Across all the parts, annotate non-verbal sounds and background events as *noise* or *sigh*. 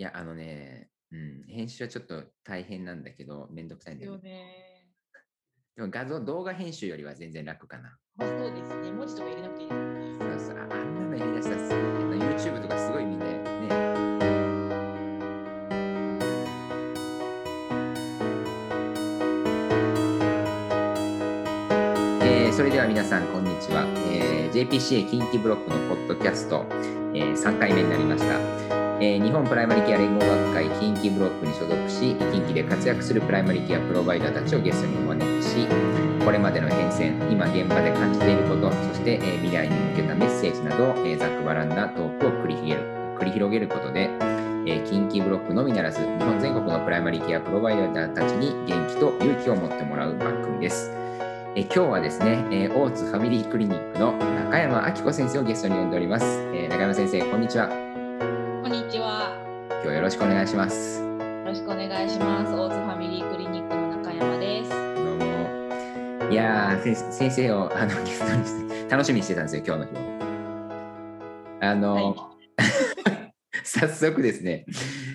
いや、あのね、うん、編集はちょっと大変なんだけど、めんどくさいんだよよね。*laughs* でも画像、動画編集よりは全然楽かな。まあそうですね。文字とか入れなくていいですね。そうそうああんなのやりだしたらすごい、YouTube とかすごいみんなね。えーそれでは皆さん、こんにちは。えー JPCA 近畿ブロックのポッドキャスト、えー3回目になりました。えー日本プライマリケア連合学会近畿ブロックに所属し、近畿で活躍するプライマリケアプロバイダーたちをゲストにお招きし、これまでの変遷、今現場で感じていること、そして、えー未来に向けたメッセージなど、えーざっくばらんなトークを繰り広げる繰り広げることで、え近畿ブロックのみならず、日本全国のプライマリケアプロバイダーたちに元気と勇気を持ってもらう番組です。え今日はですね、えー大津ファミリークリニックの中山明子先生をゲストに呼んでおります。え中山先生、こんにちは。今日はよろしくお願いします。よろしくお願いします。大津ファミリークリニックの中山です。どうも。いやー、先先生をあのゲストにして楽しみにしてたんですよ、今日の日を。あの、はい *laughs* 早速ですね、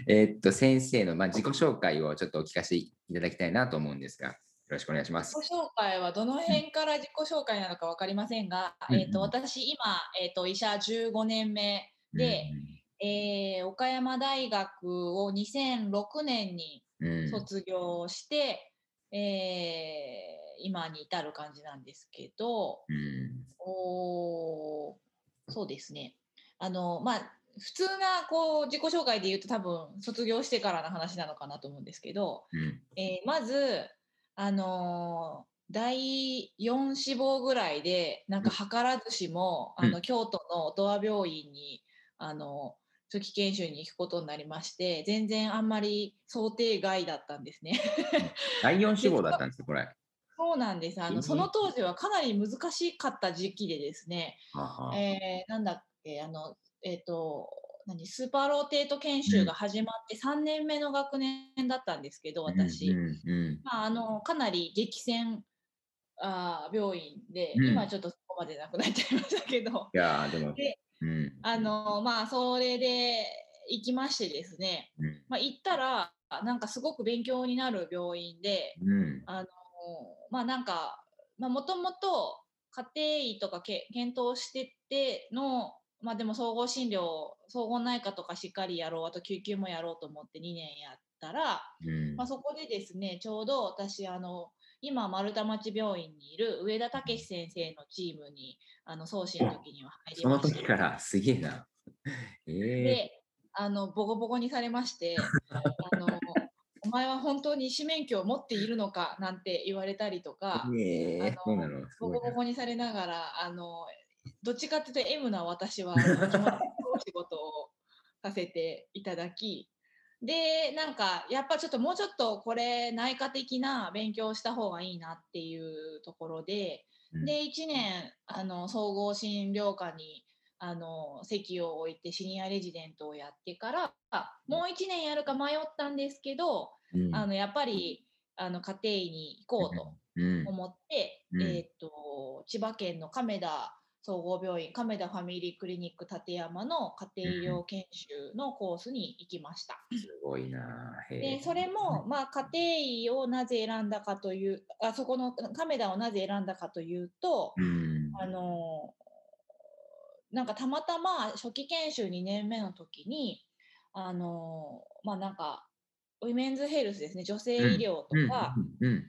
えーっと、先生の、まあ、自己紹介をちょっとお聞かせいただきたいなと思うんですが、よろしくお願いします。自己紹介はどの辺から自己紹介なのか分かりませんが、うんえー、と私今、えー、と医者15年目で、えー岡山大学を2006年にうん、うん卒業して、えー今に至る感じなんですけど、うん。おーそうですね。あのまあ普通なこう自己紹介で言うと多分卒業してからの話なのかなと思うんですけど、うん。えーまずあのー第4志望ぐらいでなんか図らずしも、うん。あの京都の音羽病院にあの初期研修に行くことになりまして全然あんまり想定外だったんですね。第4志望だったんですよ、これ。*laughs* そうなんです。あえーのその当時はかなり難しかった時期でですね、えーなんだっけ、あの、えっ、と、何、スーパーローテート研修が始まって3年目の学年だったんですけど、私。うんうん。まあ、あの、かなり激戦あー病院で、うん。今ちょっとそこまでなくなっちゃいましたけど、いやーでも、でうん。あの、まあ、それで行きましてですね、うん。まあ、行ったら、なんかすごく勉強になる病院で、うん。あのまあなんかもともと家庭医とかけ検討しててのまあでも総合診療総合内科とかしっかりやろうあと救急もやろうと思って2年やったら、うん。まあ、そこでですねちょうど私あの今丸太町病院にいる上田武先生のチームにあの送信の時には入りそのまして時からすげえな。ええであのボコボコにされましてあのお前は本当に医師免許を持っているのかなんて言われたりとか。ええあのボコボコにされながら、あのどっちかっていうと M な私は仕事をさせていただき、で、なんかやっぱちょっともうちょっとこれ内科的な勉強をした方がいいなっていうところで、うん。で、1年あの総合診療科にあの席を置いてシニアレジデントをやってから、もう1年やるか迷ったんですけど、うん。あのやっぱりあの家庭医に行こうと。うん。思って、うん。えーっと千葉県の亀田総合病院亀田ファミリークリニック立山の家庭医療研修のコースに行きました。すごいな。でそれも、まあ、家庭医をなぜ選んだかというあそこの亀田をなぜ選んだかというと、うん。あのなんかたまたま初期研修2年目の時にあのまあなんかウィメンズヘルスですね女性医療とか、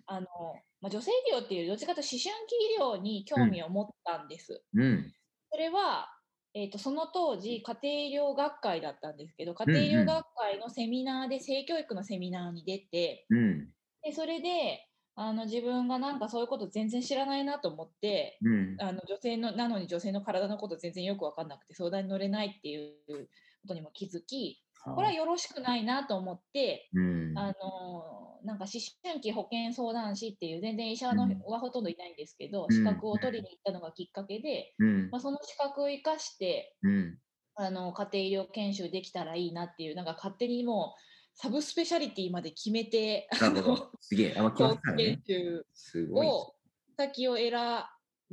あの、まあ、女性医療っていうどっちかというと思春期医療に興味を持ったんです。うん。それは、えー、とその当時家庭医療学会だったんですけど家庭医療学会のセミナーで性教育のセミナーに出てうん。でそれであの自分がなんかそういうこと全然知らないなと思ってうん。あの女性のなのに女性の体のこと全然よく分かんなくて相談に乗れないっていうことにも気づきこれはよろしくないなと思ってうん。あのなんか思春期保健相談士っていう全然医者のうんはほとんどいないんですけど、うん資格を取りに行ったのがきっかけで、うんまあ、その資格を生かしてうんあの家庭医療研修できたらいいなっていうなんか勝手にもうサブスペシャリティまで決めてなるほど。すげえ。あ、まあ、来ま研ね。修すごい。を先を選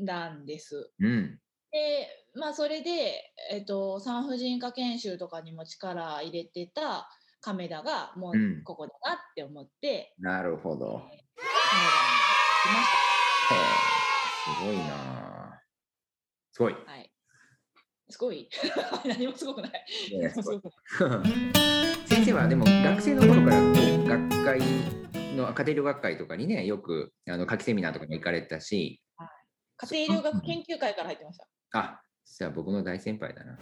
んだんです。うん。でまあそれで、えっと産婦人科研修とかにも力入れてた亀田がもううんここだなって思って、なるほど。亀田に来ましへえ、すごいな。すごい。た。はい。すごい *laughs* 何もすごくない。*laughs* 先生はでも学生の頃からこう学会の家庭療学会とかにねよくあの夏季セミナーとかに行かれてたし家庭療学研究会から入ってました。あじゃあ僕の大先輩だな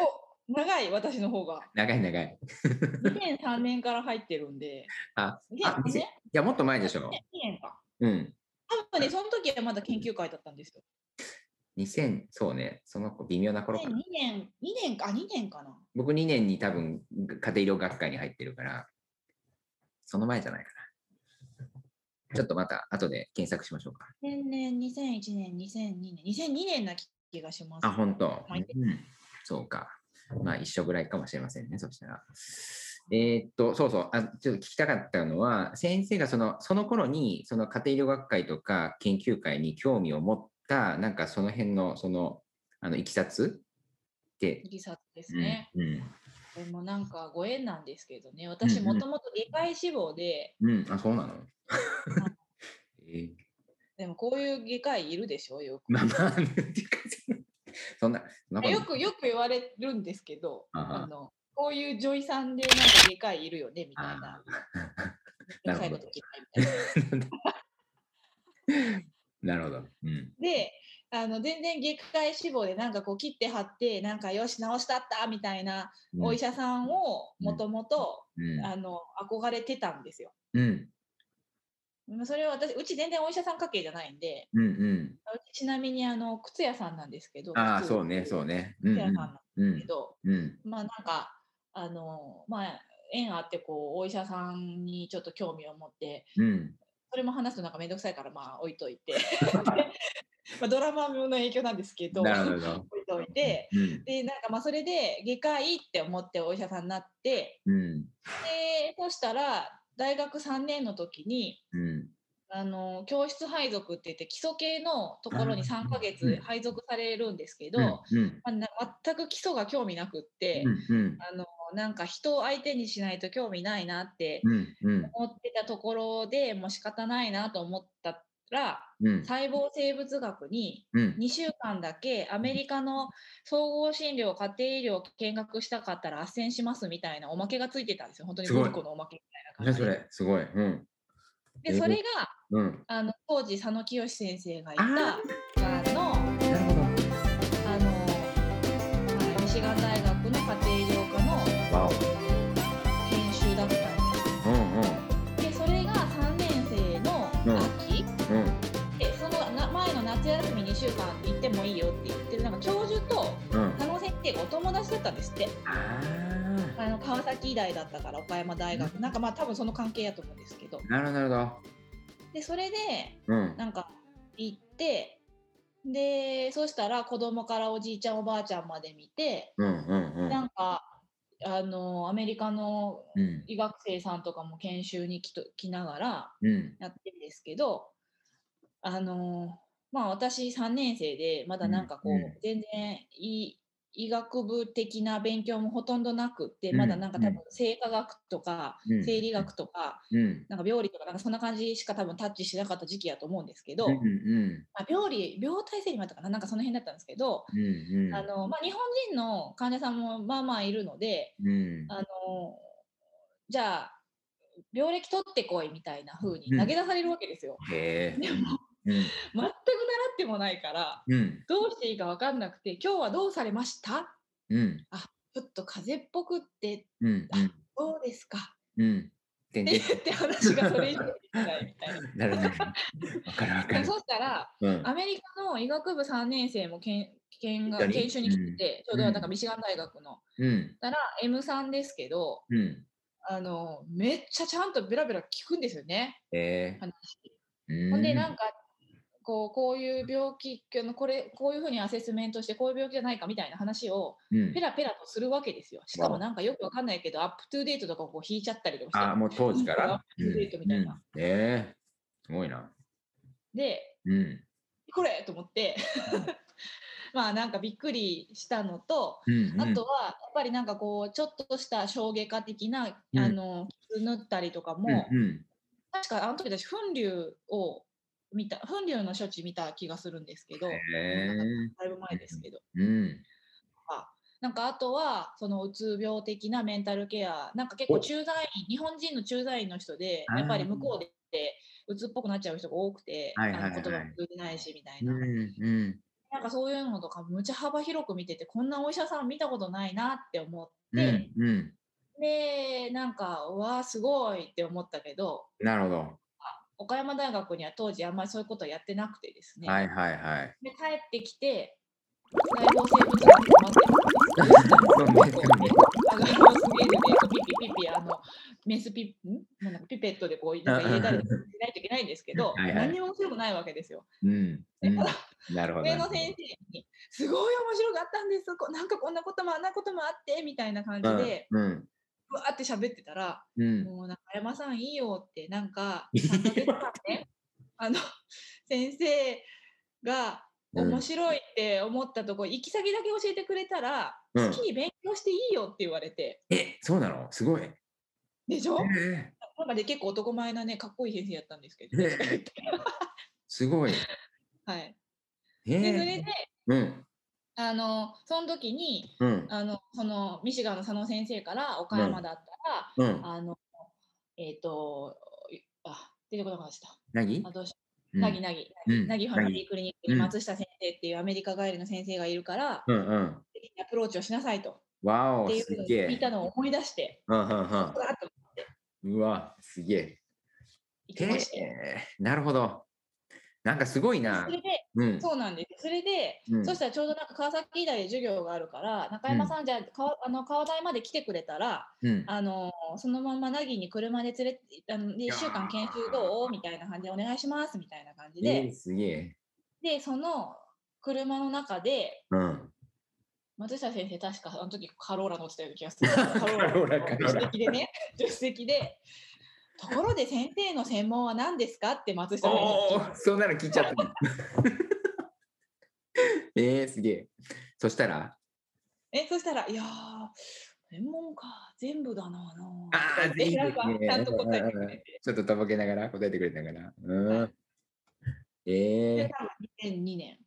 お長い、私の方が。長い長い。2003年から入ってるんで。あねあいねやもっと前でしょ。2年か。うん。多分ね、その時はまだ研究会だったんですよ。2000そうね。その子微妙な頃か2な年、2年か、2年かな。僕2年に多分家庭医療学会に入ってるからその前じゃないかな。ちょっとまた後で検索しましょうか。2000年、2001年、2002年、2002年な気がします。あ本当、はいうん、そうかまあ一緒ぐらいかもしれませんねそしたら。えーっとそうそうあちょっと聞きたかったのは先生がそのその頃にその家庭医療学会とか研究会に興味を持ったなんかその辺のそのあのいきさつ？って。いきさつですね。うんでもなんかご縁なんですけどね、私うんうん。もともと外科医志望で、うん、うん、あそうなの？*laughs* えー。でもこういう外科医いるでしょ、よく。まあまあ、っていうかそんな、そんなよくよく言われるんですけど、あはあのこういう女医さんでなんか外科医いるよねみたいな。*laughs* なるほどな。なるほど。うん。であの全然外科医志望でなんかこう切って貼ってなんかよし治したったみたいなお医者さんをもともと憧れてたんですよ。うん。まあそれは私うち全然お医者さん家系じゃないんでうん。うん。うちちなみにあの靴屋さんなんですけどああ、靴そうね、そうね。うん。靴屋さんなんでうんすけ。ど、うん。まあなんかあのまあ縁あってこうお医者さんにちょっと興味を持ってうん。それも話すとなんかめんどくさいからまあ置いといて *laughs* まあドラマの影響なんですけどなるほど。*laughs* 置いといてうん。でなんかまあそれで外科医って思ってお医者さんになってうん。でそしたら大学3年の時にうん。あの教室配属って言って基礎系のところに3ヶうん月配属されるんですけど、うん。まあな全く基礎が興味なくって、うん。あのなんか人を相手にしないと興味ないなって。思ってたところでもう仕方ないなと思ったらうん。細胞生物学にうん。2週間だけアメリカの総合診療家庭医療を見学したかったら斡旋しますみたいなおまけがついてたんですよ本当にすごいグリコのおまけみたいな感じで何それ、すごい。うん。でそれがうん。あの当時佐野清先生がいあたあの。あの、はい、ミシガン大学の家庭医療科の。研修だったんですうん。うん。でそれが3年生の秋、うん。でそのな前の夏休み2週間行ってもいいよって言ってなんか教授とうん。佐野先生がお友達だったんですってああの川崎医大だったから岡山大学なんかまあ多分その関係やと思うんですけどあ。なるほど、でそれでど。うん。なんか行ってでそしたら子供からおじいちゃんおばあちゃんまで見てうん。うん。うん。なんかあのアメリカのうん。医学生さんとかも研修に来と来ながらうん。やってるんですけどあのまあ私3年生でまだなんかこう、うんうん全然医医学部的な勉強もほとんどなくって、うんまだなんか多うん分生化学とか、うん生理学とかうん。なんか病理とかなんかそんな感じしか多分タッチしてなかった時期やと思うんですけど。まあ、病理病態生理もあったかななんかその辺だったんですけど。あのまあ、日本人の患者さんもまあまあいるのでうん。あのじゃあ病歴取ってこいみたいな風にうん投げ出されるわけですよ。でもうん。全く習ってもないからうん。どうしていいか分かんなくて今日はどうされました？うん。ちょっと風邪っぽくってうん。どうですか？うん。全ってって話がそれ以上できないみたいな。*laughs* なるほど。わかるわかる。そしたらうん。アメリカの医学部3年生も研研が一緒に研修に来てて、ちょうどうんなんかミシガン大学の。うん。だから M3 ですけどうん。あのめっちゃちゃんとベラベラ聞くんですよねええ。話。うん。ほんでなんかこうこういう病気あのこれこういうふうにアセスメントしてこういう病気じゃないかみたいな話をうんペラペラとするわけですよ。しかもなんかよくわかんないけど UpToDate とかをこう引いちゃったりとかして。あ、もう当時から？ UpToDate みたいな。うんええ。すごいな。でうん。これと思って *laughs* まあなんかびっくりしたのと、うんうんあとはやっぱりなんかこうちょっとした衝撃化的な、うんあの傷塗ったりとかも、うんうん確かあの時私粉瘤を見た粉瘤の処置見た気がするんですけど、だいぶ前ですけど、うんあなんかあとはそのうつ病的なメンタルケアなんか結構お。駐在員日本人の駐在員の人でやっぱり向こうでうつっぽくなっちゃう人が多くて、はいはいはい。あの言葉も通じないしみたいうんな、うん。なんかそういうのとかむちゃ幅広く見ててこんなお医者さん見たことないなって思っうて、んうん。でなんかうわあすごいって思ったけど。なるほど岡山大学には当時あんまりそういうことやってなくてですね、はいはいはいで帰ってきて細胞生物学を待ってるんですよ。そうねあのスメールでピピピピあのメスピんなんだかピペットでこうなんか入れたりしないといけないんですけど、はいはい何にも面白くないわけですよ。うんうんなるほど上野先生に「すごい面白かったんですこなんかこんなこともあんなこともあって」みたいな感じで、うんうんうわーって喋ってたらうん。もう中山さんいいよってなんか3ヶ月間ね。*laughs* あの先生がうん。面白いって思ったとこ、行き先だけ教えてくれたら、うん。好きに勉強していいよって言われて。えそうなの？すごい。へでしょ？えなんかね結構男前なねかっこいい先生やったんですけど、ね *laughs* すごい。はい、へでそれでえうんあのその時にうん。あのそのミシガンの佐野先生から岡山だったら、うん。あのえっ、とあ出てこなかった。何？あどうしうん。なぎなぎ、うん。なぎファミリークリニックにうん松下先生っていうアメリカ帰りの先生がいるから、うんうん。アプローチをしなさいと。わおっていうのをすげえ。聞いたのを思い出して、うんうんうわすげえ。行きましなるほどなんかすごいな。それで、うん。そうなんです。それで、うん。そしたらちょうどなんか川崎医大で授業があるから、中山さん、じゃあ川あの川台まで来てくれたら、うん。あのそのまま凪に車で連れて、あので1週間研修どう？みたいな感じでお願いしますみたいな感じで、えーすげえ。で、その車の中で、うん。松下先生、確かあの時カローラ乗ってたような気がする。*laughs* カローラ。助手席でね、助手席で、ところで先生の専門は何ですかって松下先生に。聞いたおおそんなの聞いちゃったの。*laughs* えー、すげえ。そしたら？え、そしたら、いやー、専門か、全部だなあなああ、とか言っていいなんかですねちゃんと答えてくれて。ちょっととぼけながら答えてくれたから。うん。はい。えでえ、多分2002年、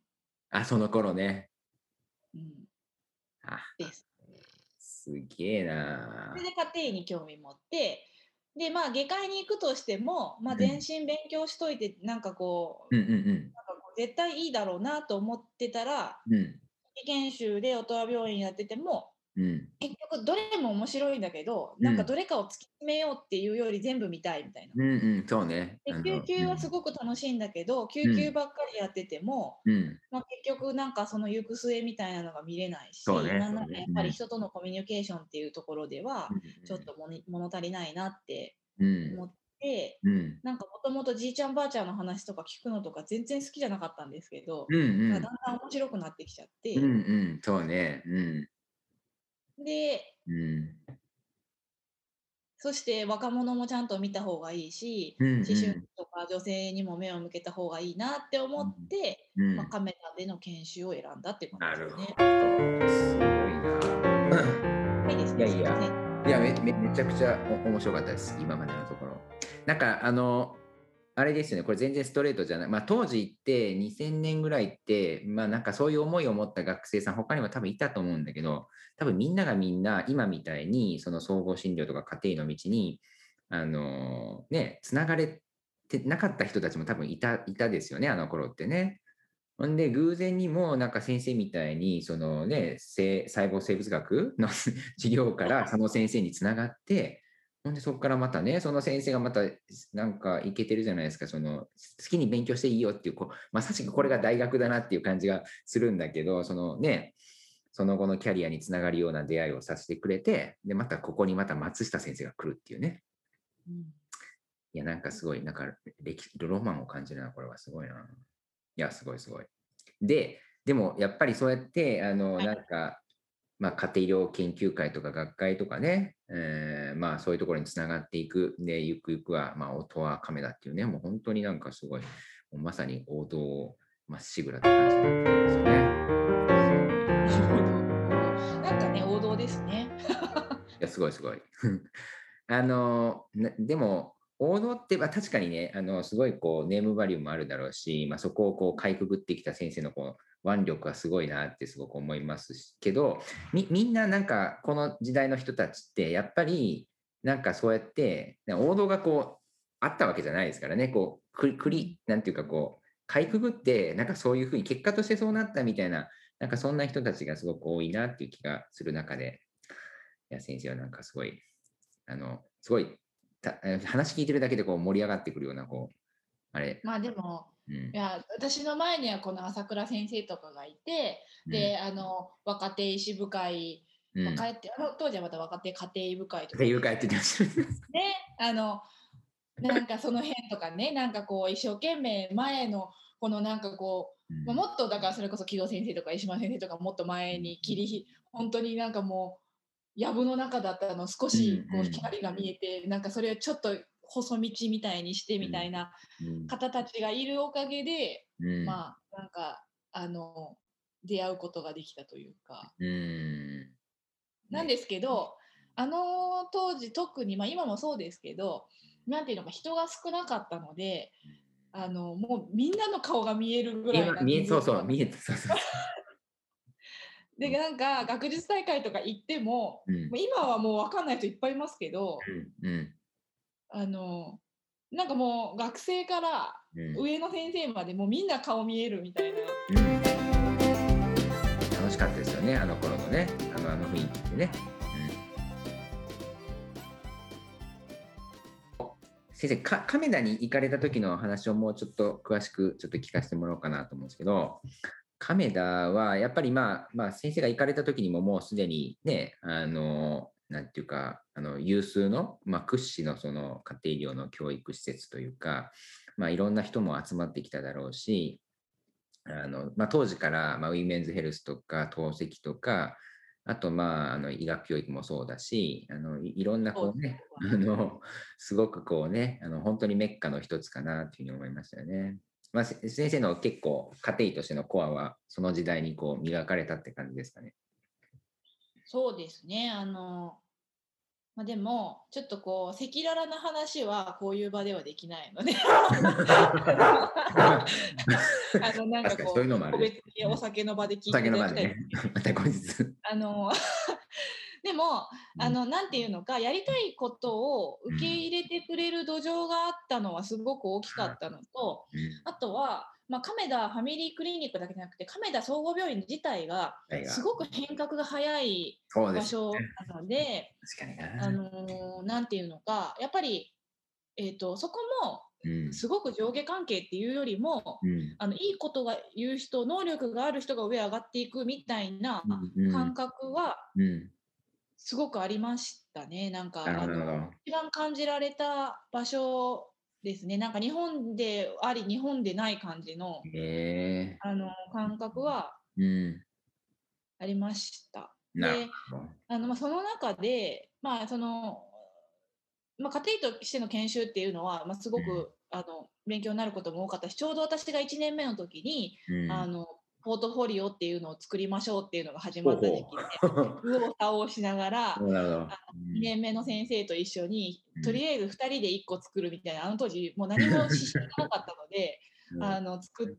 あ、その頃ね。うん、あ、です。すげえなそれで家庭に興味持って、で、まあ、外科医に行くとしても、まあ、うん全身勉強しといて、なんかこう、うんうんなんかこう絶対いいだろうなと思ってたら、うん。うん。研修で音羽病院やってても、うん。結局どれも面白いんだけど、なんかどれかを突き詰めようっていうより全部見たいみたいな。うんうん、そうね。で救急はすごく楽しいんだけど、救急ばっかりやってても、うん。まあ、結局なんかその行く末みたいなのが見れないし、ねねやっぱり人とのコミュニケーションっていうところではうんちょっと物足りないなってうん。思って、うん。なんかもともとじいちゃんばあちゃんの話とか聞くのとか全然好きじゃなかったんですけど、うんうん。だんだん面白くなってきちゃって、うんうん、そうね。うん。でうん。そして若者もちゃんと見た方がいいし、うんうん思春期とか女性にも目を向けた方がいいなって思って、うんまあ、カメラでの研修を選んだっていうなる感じですほねど。。すごいな。はいですねいやいやいやめめめちゃくちゃお面白かったです、今までのところ。なんか、あの、あれですよね、これ全然ストレートじゃない。まあ、当時って2000年ぐらいって、まあ、なんかそういう思いを持った学生さん、他にも多分いたと思うんだけど、多分みんながみんな、今みたいに、その総合診療とか家庭の道に、あのね、つながれてなかった人たちも多分いたいたですよね、あの頃ってね。ほんで、偶然にも、なんか先生みたいに、そのね、細胞生物学の *laughs* 授業からその先生につながって、ほんで、そこからまたね、その先生がまた、なんかいけてるじゃないですか、その、好きに勉強していいよっていう、こうまさしくこれが大学だなっていう感じがするんだけど、そのね、その後のキャリアにつながるような出会いをさせてくれて、で、またここにまた松下先生が来るっていうね。うんいや、なんかすごい、なんか歴ロマンを感じるな、これはすごいな。いや、すごいすごい。で、でもやっぱりそうやって、あの、はいなんか、まあ、家庭医療研究会とか学会とかね、えーまあそういうところにつながっていく。で、ゆくゆくは、まあ、音はカメラっていうね、もう本当になんかすごい、まさに王道をまっしぐらって感じですよね。*laughs* なんかね、王道ですね。*laughs* いや、すごいすごい。*laughs* あの、なでも、王道って、まあ、確かにね、あのすごいこうネームバリューもあるだろうし、まあ、そこをこうかいくぐってきた先生のこう腕力がすごいなってすごく思いますけどみんななんかこの時代の人たちってやっぱりなんかそうやって王道がこうあったわけじゃないですからね。こうくりくりなんていうかこうかいくぐってなんかそういうふうに結果としてそうなったみたいななんかそんな人たちがすごく多いなっていう気がする中でいや先生はなんかすごいあのすごい話聞いてるだけでこう盛り上がってくるようなこうあれ。まあでも、うん。いや私の前にはこの朝倉先生とかがいて、であの若手医師部会、うん、若手あの当時はまた若手家庭医部会とか。っていうかって言ってました。ね。あのなんかその辺とかねなんかこう一生懸命前のこのなんかこう、まあ、もっとだからそれこそ木戸先生とか石間先生とかもっと前に切りひ本当になんかもう藪の中だったの少しこう光が見えて、なんかそれをちょっと細道みたいにしてみたいなうん。方たちがいるおかげで、うん。まあなんかあの出会うことができたというか。うん。なんですけど、あの当時特に、まあ、今もそうですけどなんていうのか人が少なかったのであのもうみんなの顔が見えるぐらいな見えそうそう見えてそうそう。でなんか学術大会とか行っても、うん。まあ今はもう分かんない人いっぱいいますけどうんうんあのなんかもう学生からうん上の先生までもうみんな顔見えるみたいな。うん楽しかったですよねあの頃のねあのあの雰囲気ってね。うん先生か亀田に行かれた時の話をもうちょっと詳しくちょっと聞かせてもらおうかなと思うんですけど亀田はやっぱりまあ、まあ、先生が行かれた時にももうすでにねあのなんていうかあの有数の、まあ、屈指のその家庭医療の教育施設というか、まあ、いろんな人も集まってきただろうしあの、まあ、当時から、まあ、ウィメンズヘルスとか透析とかあと、まあ、あの医学教育もそうだしあのいいろんなこうねあのすごくこうねあの本当にメッカの一つかなというふうに思いましたよね。まあ、せ先生の結構家庭医としてのコアはその時代にこう磨かれたって感じですかね。そうですね。あの、まあ、でも、ちょっとこう、赤裸々な話はこういう場ではできないので、*laughs* あの、なんかこう、個別にお酒の場で聞いおていただきたい。ね、また後日。*laughs* あの、*laughs* でも、あの、なんていうのか、やりたいことを受け入れてくれる土壌があったのはすごく大きかったのと、うんあとは、まあ、亀田ファミリークリニックだけじゃなくて、亀田総合病院自体がはいすごく変革が早い場所ね。なので、確かにな。あのーていうのか、やっぱり、えー、とそこもうんすごく上下関係っていうよりも、うんあのいいことが言う人、能力がある人が上上がっていくみたいなうん感覚はうんすごくありましたね。なんかあなるほどの一番感じられた場所ですね。なんか日本であり、日本でない感じのへえあの感覚はうん。ありました。なでるほど。あのまあ、その中で、まあそのまあ、家庭医としての研修っていうのは、まあ、すごく、うんあの勉強になることも多かったしちょうど私が1年目の時に、うんあのポートフォリオっていうのを作りましょうっていうのが始まった時期で右往左往しながら *laughs* なるほど。2年目の先生と一緒に、うん。とりあえず2人で1個作るみたいなあの当時もう何も知らなかったので *laughs* うん。あの作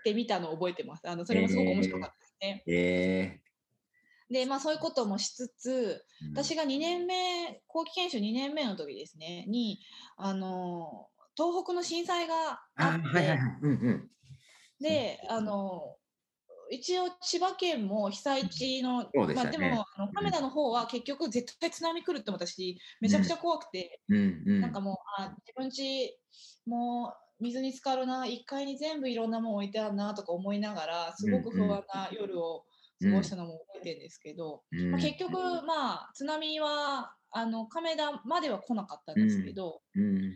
ってみたのを覚えてます。あのそれもすごく面白かったですね。えでまあそういうこともしつつー私が2年目後期研修2年目の時ですねにあの東北の震災がああって、はいはいはい。うんうん。であの一応千葉県も被災地の、でね。まあ、でもあの亀田の方は結局絶対津波来るって私めちゃくちゃ怖くて、うんうん。なんかもうあ自分家もう水に浸かるな1階に全部いろんなもん置いてあるなとか思いながらすごく不安な夜を過ごしたのも覚えてるんですけど、うん。まあ、結局、まあ、津波はあの亀田までは来なかったんですけど、うん。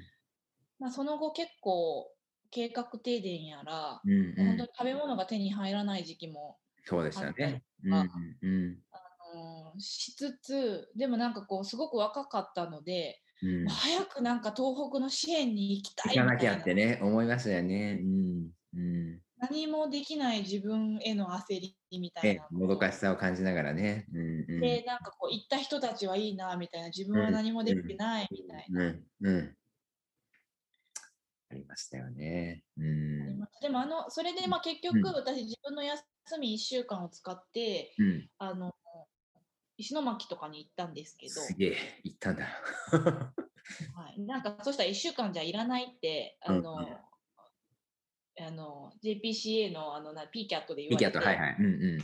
まあ、その後結構計画停電やら、うんうん本当に食べ物が手に入らない時期も、そうでしたね。うんあうんうんしつつでもなんかこうすごく若かったので、うん。早くなんか東北の支援に行きたい行かなきゃってね、思いましたよね。うんうん。何もできない自分への焦りみたいねな、もどかしさを感じながらね。うんうん、でなんかこう行った人たちはいいなみたいな自分は何もできてないみたいな、うんうん。ありましたよね。うん。でもあのそれでまあ結うん局私自分の休み1週間を使ってうん。あの石巻とかに行ったんですけど、すげえ、行ったんだ。*laughs* はい、なんかそしたら1週間じゃいらないってあの、うんうんあの JPCA のあのな PCAT で言われてピキャット、はいはい。うんうん。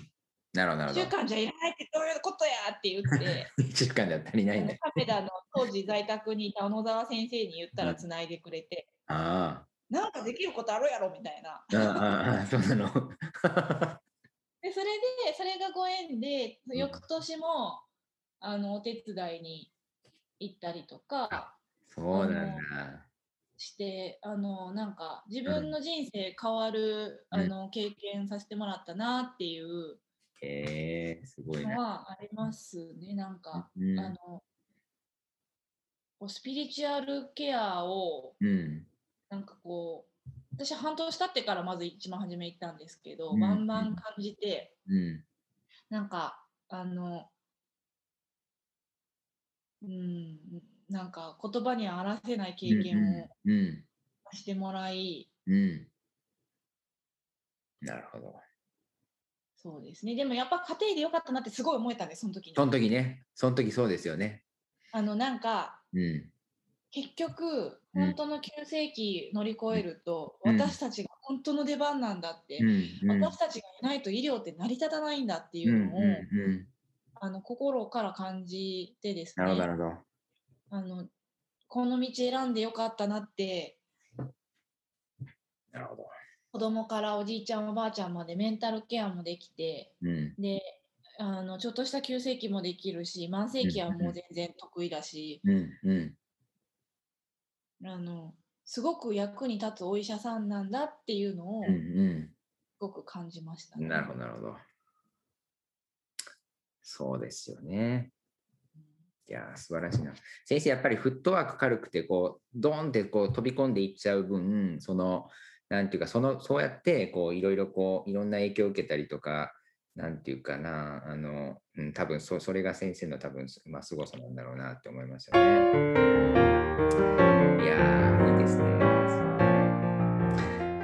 なるほど、なる1週。間じゃいらないってどういうことやって言って *laughs* 1週間では足りないんだ。亀田の当時在宅にいた小野沢先生に言ったらうんつないでくれて、あなんかできることあるやろみたいな。あ、ああ、ああ、そうなの。でそれでそれがご縁でうん翌年も、あのお手伝いに行ったりとかそうなんだ。してあのなんか自分の人生変わる、うんあの経験させてもらったなっていうへえすごいねの。はありますねなんか、うんあのこうスピリチュアルケアをうん。なんかこう私半年経ってからまず一番初め行ったんですけど、うんバンバン感じてうん。なんかあのうんなんか言葉には表せない経験をうん。してもらい、うん。うん。なるほど。そうですねでもやっぱ家庭でよかったなってすごい思えたんですその時にその時ね、その時そうですよね。あのなんかうん。結局うん本当の急世紀乗り越えると、うん私たちが本当の出番なんだって、うん。うん。私たちがいないと医療って成り立たないんだっていうん。うのを、うん。あの心から感じてですね。あのこの道選んでよかったなってなるほど。子供からおじいちゃんおばあちゃんまでメンタルケアもできてうん。であのちょっとした急性期もできるし慢性期はもう全然得意だし、うん。うん。あのすごく役に立つお医者さんなんだっていうのをうすん。ごく感じました、うん。なるほど、なるほど。そうですよね。いやー、素晴らしいな。先生、やっぱりフットワーク軽くて、こう、ドーンってこう飛び込んでいっちゃう分、その、なんていうか、その、そうやって、こう、いろいろこう、いろんな影響を受けたりとか、なんていうかな、あの、うん、多分そ、それが先生の多分、まあ、凄さなんだろうなって思いますよね。いや、いいですね。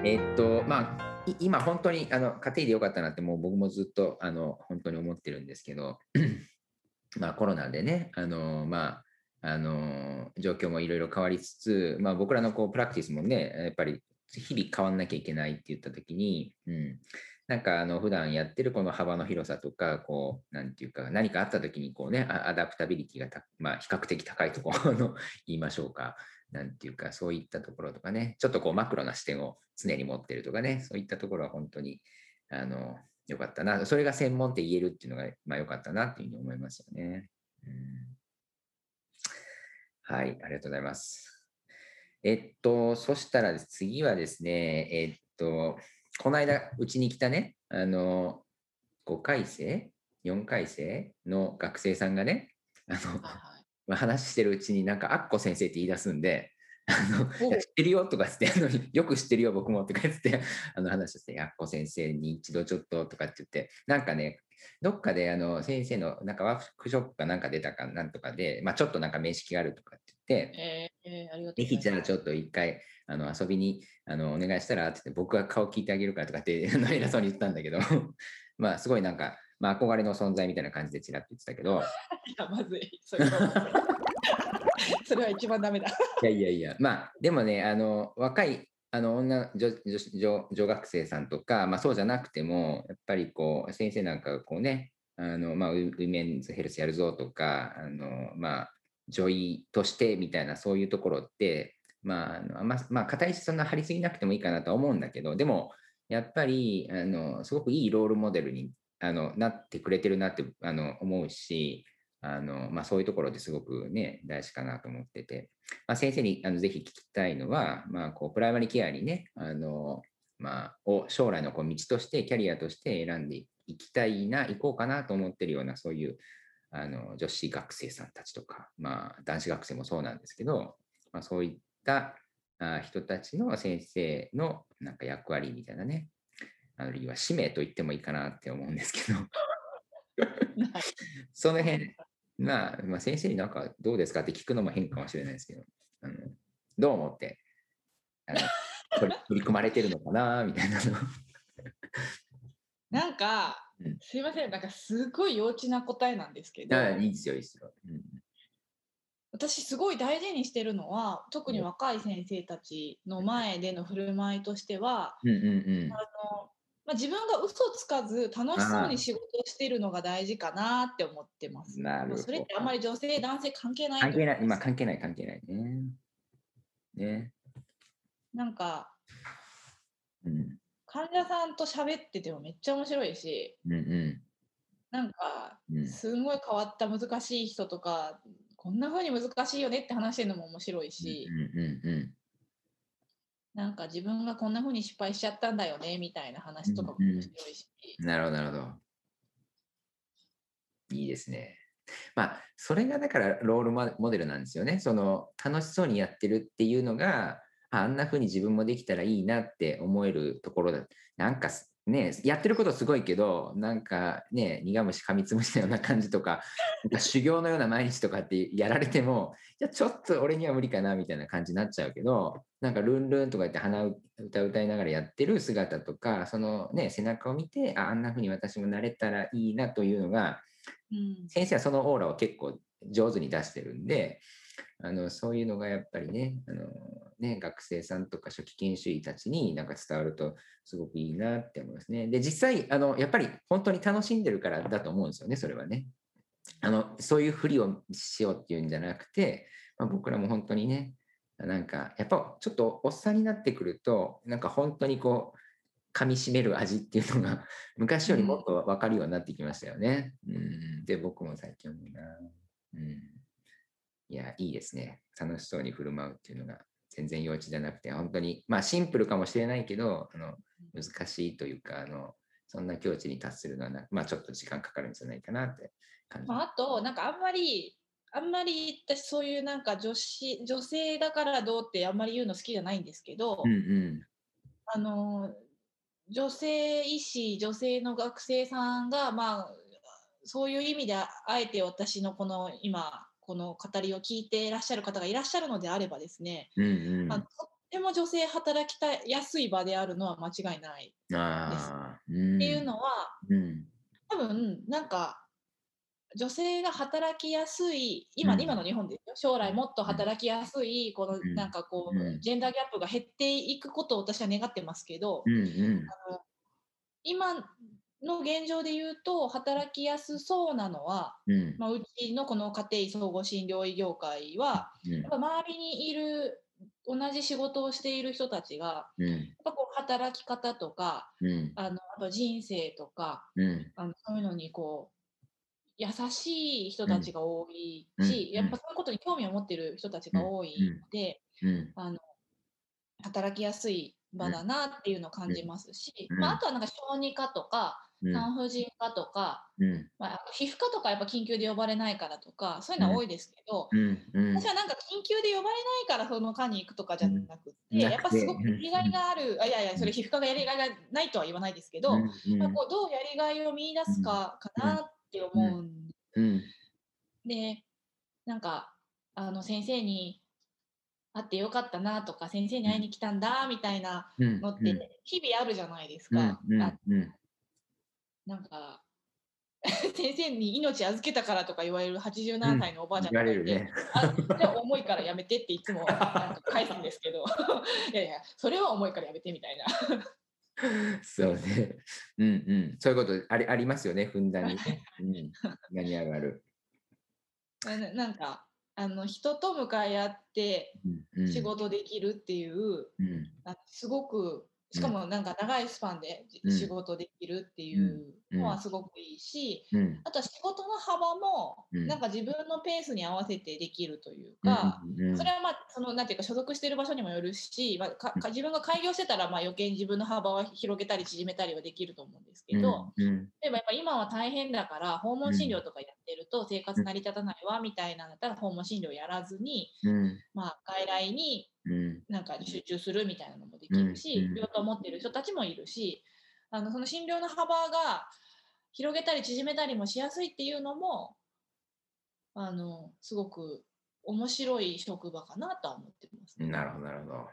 えっと、まあ、今本当にあの家庭でよかったなってもう僕もずっとあの本当に思ってるんですけど *clears throat* まあコロナでねあのまああの状況もいろいろ変わりつつ、まあ、僕らのこうプラクティスもねやっぱり日々変わんなきゃいけないって言った時に、うん、なんかあの普段やってるこの幅の広さとかこうなんていうか何かあった時にこうねアダプタビリティがた、まあ、比較的高いところの *laughs* 言いましょうかなんていうか、そういったところとかね、ちょっとこうマクロな視点を常に持ってるとかね、そういったところは本当に、あの、良かったな。それが専門って言えるっていうのが、まあ良かったなっていうふうに思いますよね。はい、ありがとうございます。えっと、そしたら次はですね、えっと、この間、うちに来たね、あの、5回生 ?4 回生の学生さんがね、あの、話してるうちになんか、アッコ先生って言い出すんで、あの知ってるよとかってあの、よく知ってるよ、僕もとか言って、あの話をして、アッコ先生に一度ちょっととかって言って、なんかね、どっかであの先生のなんかワークショップかなんか出たかなんとかで、まあ、ちょっとなんか面識があるとかって言って、えーえーありがとうぜひじゃあちょっと一回あの遊びにあのお願いしたらって言って、僕が顔聞いてあげるからとかって *laughs* 偉そうに言ったんだけど、*laughs* まあすごいなんか、まあ、憧れの存在みたいな感じでちらっと言ってたけど、い *laughs* やまずいそれはそれは一番ダメだ。いやいやいや、まあ、でもね、あの若いあの女女女女女学生さんとか、まあ、そうじゃなくても、やっぱりこう先生なんかがこうね、あのまあ、ウウィメンズヘルスやるぞとか、あのまあ、女医としてみたいな、そういうところって、まあ、あのあまあ、硬いしそんな張りすぎなくてもいいかなとは思うんだけど、でも、やっぱりあのすごくいいロールモデルにあのなってくれてるなってあの思うし、あのまあ、そういうところですごくね、大事かなと思ってて、まあ、先生にあのぜひ聞きたいのは、まあ、こうプライマリーケアにね、あのまあ、を将来のこう道として、キャリアとして選んでいきたいな、行こうかなと思ってるような、そういうあの女子学生さんたちとか、まあ、男子学生もそうなんですけど、まあ、そういったあ人たちの先生のなんか役割みたいなね、あるいは使命と言ってもいいかなって思うんですけど、その辺、まあ、まあ、先生になんかどうですかって聞くのも変かもしれないですけど、あのどう思ってあの *laughs* 取り組まれてるのかなみたいなの。なんかうん、すいません、なんかすごい幼稚な答えなんですけど、あいいですよ、いいですよ。うん私すごい大事にしてるのは、特に若い先生たちの前での振る舞いとしては、うんうんあのまあ、自分が嘘つかず楽しそうに仕事をしてるのが大事かなって思ってます。うん。なるほど。それってあんまり女性、男性関係ない関係ない、と思うんです今関係ない、関係ないね。ね。なんかうん。患者さんと喋っててもめっちゃ面白いし、うんうなんかん。うん。すごい変わった難しい人とか、こんな風に難しいよねって話してるのも面白いし、うんうんうんなんか自分がこんな風に失敗しちゃったんだよねみたいな話とかも面白いし、うん。なるほど、なるほど。いいですね。まあ、それがだからロールモデルなんですよね。その楽しそうにやってるっていうのが、あんな風に自分もできたらいいなって思えるところだ。なんかね、やってることすごいけど、なんかね、苦虫噛みつぶしたような感じとか、*laughs* か修行のような毎日とかってやられても、いや、ちょっと俺には無理かなみたいな感じになっちゃうけど、なんかルンルンとか言って鼻歌歌いながらやってる姿とか、そのね、背中を見て、ああんな風に私もなれたらいいなというのが、うん。先生はそのオーラを結構上手に出してるんで、あのそういうのがやっぱりねあのね、学生さんとか初期研修医たちになんか伝わるとすごくいいなって思いますね。で、実際、あのやっぱり本当に楽しんでるからだと思うんですよね、それはね。あのそういうふりをしようっていうんじゃなくて、まあ、僕らも本当にね、なんかやっぱちょっとおっさんになってくると、なんか本当にこう、噛みしめる味っていうのが *laughs* 昔よりもっと分かるようになってきましたよね。うん、で、僕も最近思うな。うん、いや、いいですね。楽しそうに振る舞うっていうのが全然幼稚じゃなくて、本当に、まあシンプルかもしれないけど、あの難しいというか、あのそんな境地に達するのはな、まあちょっと時間かかるんじゃないかなって感じまあ、あとなんかあんまりあんまり私そういうなんか女子女性だからどうってあんまり言うの好きじゃないんですけど、うんうん。あの女性医師女性の学生さんがまあそういう意味であえて私のこの今この語りを聞いていらっしゃる方がいらっしゃるのであればですね、うんうん、あのとっても女性働きたやすい場であるのは間違いないああ、っていうのは、うん、多分なんか女性が働きやすい今,、うん。今の日本ですよ。将来もっと働きやすいこのうん。なんかこう、うん。ジェンダーギャップが減っていくことを私は願ってますけど、うんうん。あの今の現状で言うと働きやすそうなのは、うん。まあ、うちのこの家庭医総合診療医業界はうん。やっぱ周りにいる同じ仕事をしている人たちがうん。やっぱこう働き方とかうん。あのあと人生とかうん。あのそういうのにこう優しい人たちが多いし、うん。やっぱそういうことに興味を持っている人たちが多いので、うん。あの働きやすい場だなっていうのを感じますし、うん。まあ、あとはなんか小児科とかうん産婦人科とか、うん。まあ、皮膚科とかやっぱ緊急で呼ばれないからとかそういうのは多いですけど、私はなんか緊急で呼ばれないからその科に行くとかじゃなくて、うんやっぱすごくやりがいがある、あいやいやそれ皮膚科がやりがいがないとは言わないですけど、うん。まあ、こうどうやりがいを見出すかかなって思うんうん。でなんかあの先生に会ってよかったなとか先生に会いに来たんだみたいなうん。のって日々あるじゃないですうん。か。うん。あうんなんか *laughs* 先生に命預けたからとか言われる87歳のおばあちゃん言わがいて、れるね。重いからやめてっていつもなんか返すんですけど *laughs* いやいやそれは重いからやめてみたいな。そうね。うんうん。そういうことありありますよね、ふんだんにね。うん。がに上がる。ななんかあの人と向かい合ってうんうん、仕事できるっていう、うん。あすごくしかもなんか長いスパンで仕事できるっていうのうん。はすごくいいし、うん。あとは仕事の幅もうん。なんか自分のペースに合わせてできるというか、それはまあそのなんていうか所属している場所にもよるし、まあ、かか自分が開業してたらまあ余計に自分の幅を広げたり縮めたりはできると思うんですけど、うん。例えばやっぱ今は大変だから訪問診療とかやってると生活成り立たないわみたいなんだったら訪問診療やらずに、うん。まあ、外来にうんなんか集中するみたいなのもできるし、病棟を持ってる人たちもいるしあのその診療の幅が広げたり縮めたりもしやすいっていうのもあのすごく面白い職場かなとは思ってます、なるほど、なるほど。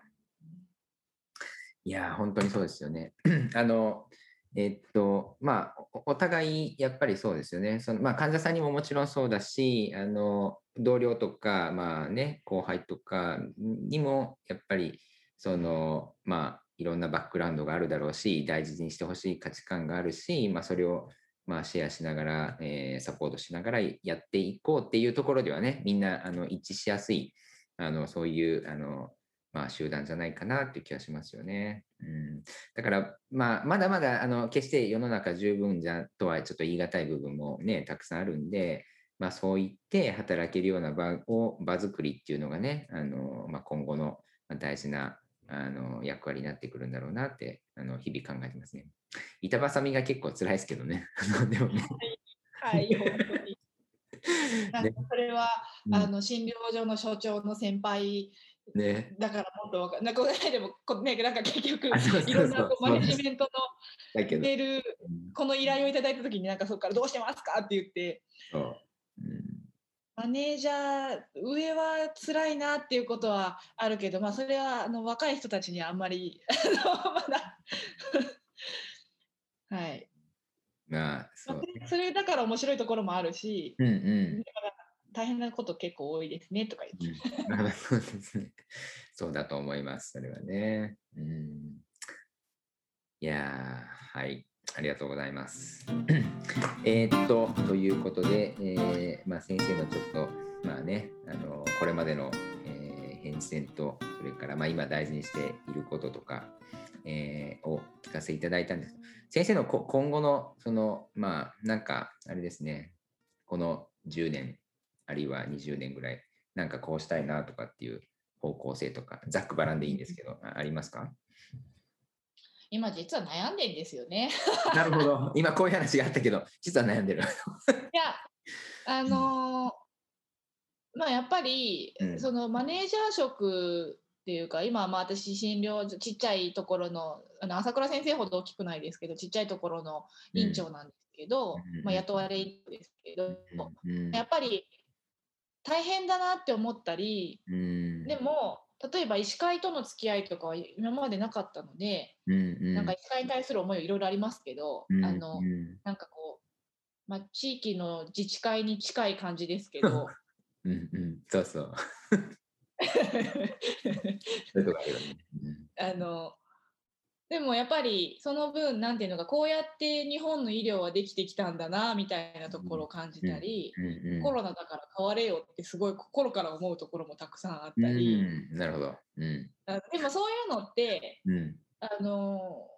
いやー、本当にそうですよね。*clears throat* あの、えっと、まあ、お互いやっぱりそうですよね。そのまあ、患者さんにももちろんそうだし、あの、同僚とか、まあね、後輩とかにも、やっぱり、その、まあ、いろんなバックグラウンドがあるだろうし、大事にしてほしい価値観があるし、まあ、それを、まあ、シェアしながら、えーサポートしながらやっていこうっていうところではね、みんなあの一致しやすい、あのそういうあの、まあ、集団じゃないかなっていう気がしますよね。うん、だから、まあ、まだまだあの決して世の中十分じゃとはちょっと言い難い部分もね、たくさんあるんで、まあ、そう言って働けるような場を場作りっていうのがね、あのまあ、今後のまあ大事なあの役割になってくるんだろうなってあの日々考えてますね。板挟みが結構辛いですけどね。*laughs* でもね。はい、本当に。*laughs* なんかそれは、うんあの診療所の所長の先輩ね。だからもっとわかなんかこの間でもこねなんか結局いろんなこうマネジメントのメールうんこの依頼をいただいた時になんかそこからどうしてますかって言ってそう。うんマネージャー上は辛いなっていうことはあるけどまあそれはあの若い人たちにはあんまり *laughs* まだはいまあ。それだから面白いところもあるしうんうん。大変なこと結構多いですねとか言ってうんそうですね。そうだと思います。それはね。うん。いやー、はい。ありがとうございます。*clears throat* えっと、ということで、えーまあ、先生のちょっと、まあね、あのこれまでの、えー変遷と、それから、まあ、今大事にしていることとか、えーを聞かせていただいたんです。先生のこ今後の、その、まあ、なんか、あれですね、この10年、あるいは20年ぐらい、なんかこうしたいなとかっていう方向性とか、ざっくばらんでいいんですけど、あありますか？今実は悩んでんですよね。*laughs* なるほど。今こういう話があったけど、実は悩んでる。*laughs* いやあのーまあやっぱり、うんそのマネージャー職っていうか今はまあ私診療所ちっちゃいところのあの朝倉先生ほど大きくないですけどちっちゃいところの院長なんですけど、うんまあ、雇われですけど、うんやっぱり大変だなって思ったりうん。でも例えば医師会との付き合いとかは今までなかったので、うんうん。なんか医師会に対する思いはいろいろありますけど、うんあのうんなんかこう、まあ、地域の自治会に近い感じですけど。*laughs* うんうん。そうそう。*laughs* あのでもやっぱりその分なんていうのかこうやって日本の医療はできてきたんだなみたいなところを感じたり、コロナだから変われよってすごい心から思うところもたくさんあったうり、んなるほど。うん。あでもそういうのってうん。あの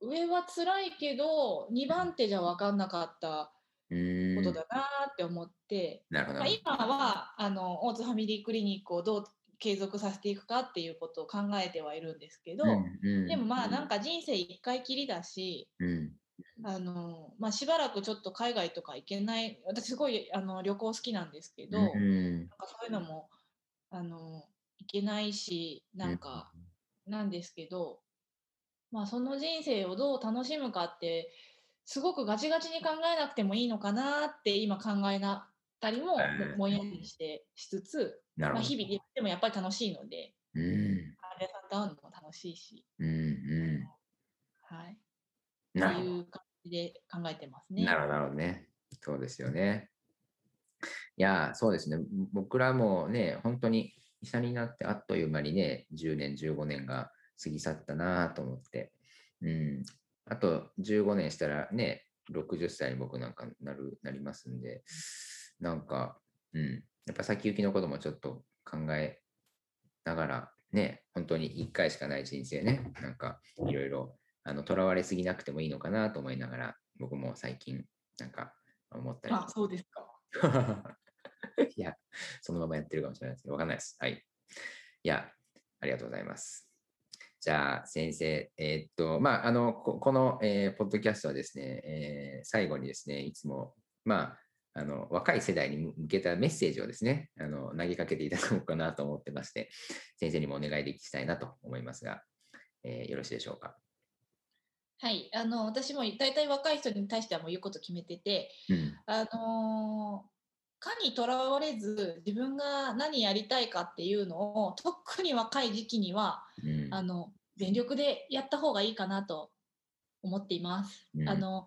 上は辛いけど2番手じゃ分かんなかったうんことだなって思って、なるほどまあ、。今はあの大津ファミリークリニックをどう継続させていくかっていうことを考えてはいるんですけど、うんでもまあなんか人生一回きりだし、うん。あのまあ、しばらくちょっと海外とか行けない私すごいあの旅行好きなんですけど、なんうん。かそういうのもあの行けないしなんかなんですけど、まあ、その人生をどう楽しむかってすごくガチガチに考えなくてもいいのかなって今考えなったりもうんぼんやりしてしつつ、まあ。日々やってもやっぱり楽しいのでうん患者さんと会うのも楽しいし、うんうはい、ん。ないう感じで考えてますね。なるほど、なるほどね。そうですよね。いやー、そうですね。僕らもね、本当に医者になってあっという間にね、10年、15年が過ぎ去ったなと思って。うん。あと15年したらね、60歳に僕なんかなるなりますんで、なんか、うん。やっぱ先行きのこともちょっと考えながら、ね、本当に1回しかない人生ね、なんかいろいろあの、とらわれすぎなくてもいいのかなと思いながら、僕も最近、なんか、思ったり。あそうですか。*laughs* いや、そのままやってるかもしれないですけど、わかんないです。はい。いや、ありがとうございます。じゃあ、先生、えーっと、まあ、あの、ここの、えーポッドキャストはですね、えー最後にですね、いつも、まあ、あの若い世代に向けたメッセージをですね、あの投げかけていただこうかなと思ってまして、先生にもお願いできたいなと思いますが、えーよろしいでしょうか？はい、あの私も大体若い人に対してはもう言うこと決めてて、うんあのーかにとらわれず自分が何やりたいかっていうのを特に若い時期にはうんあの全力でやった方がいいかなと思っています。うんあの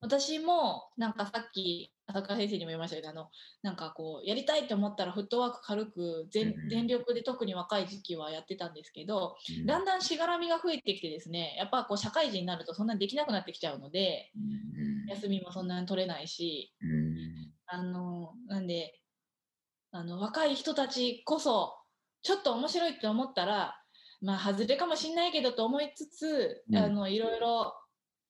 私もなんかさっき浅川先生にも言いましたけどあのなんかこうやりたいと思ったらフットワーク軽く全力で特に若い時期はやってたんですけどうん。だんだんしがらみが増えてきてですねやっぱこう社会人になるとそんなにできなくなってきちゃうのでうん。休みもそんなに取れないしうん。あのなんであの若い人たちこそちょっと面白いって思ったらまあ外れかもしんないけどと思いつつ、うん。あのいろいろ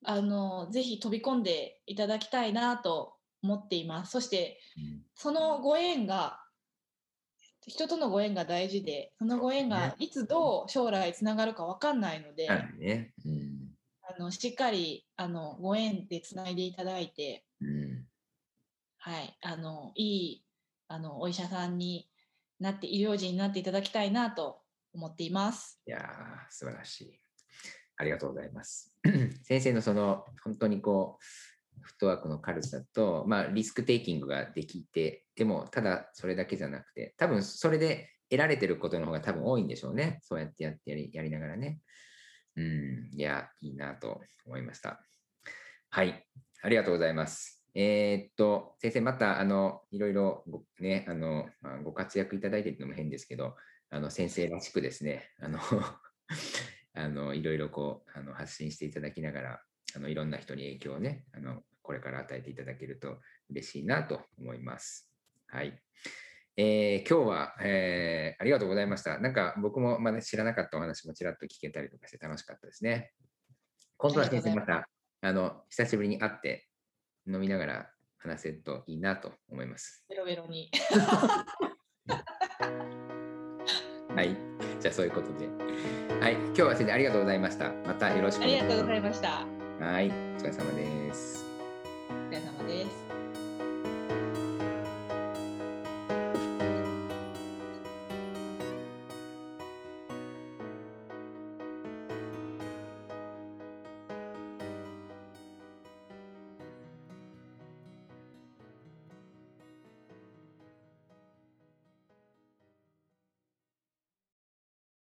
あのぜひ飛び込んでいただきたいなと思っています。そしてそのご縁が人とのご縁が大事でそのご縁がいつどう将来つながるか分かんないので、はいね。うんあのしっかりあのご縁でつないでいただいてうんはい、あのいいあのお医者さんになって医療人になっていただきたいなと思っています。いやー、素晴らしい。ありがとうございます。*clears throat* 先生のその、本当にこう、フットワークの軽さと、まあ、リスクテイキングができて、でも、ただそれだけじゃなくて、多分それで得られてることの方が多分多いんでしょうね。そうやってやってやりやりながらね。うん、いや、いいなと思いました。はい、ありがとうございます。えーっと、先生、また、あの、いろいろご、ね、あの、まあご活躍いただいてるのも変ですけど、あの、先生らしくですね、あの、*laughs* あの、いろいろこう、あの、発信していただきながら、あの、いろんな人に影響をね、あの、これから与えていただけると嬉しいなと思います。はい。えー今日は、えーありがとうございました。なんか僕もまだ知らなかったお話もちらっと聞けたりとかして楽しかったですね。今度は先生また、あの、久しぶりに会って飲みながら話せるといいなと思います。ベロベロに。はい。じゃあそういうことで。はい。今日は先生ありがとうございました。またよろしくおあり願いします。がとうございました。はい。お疲れ様です。です。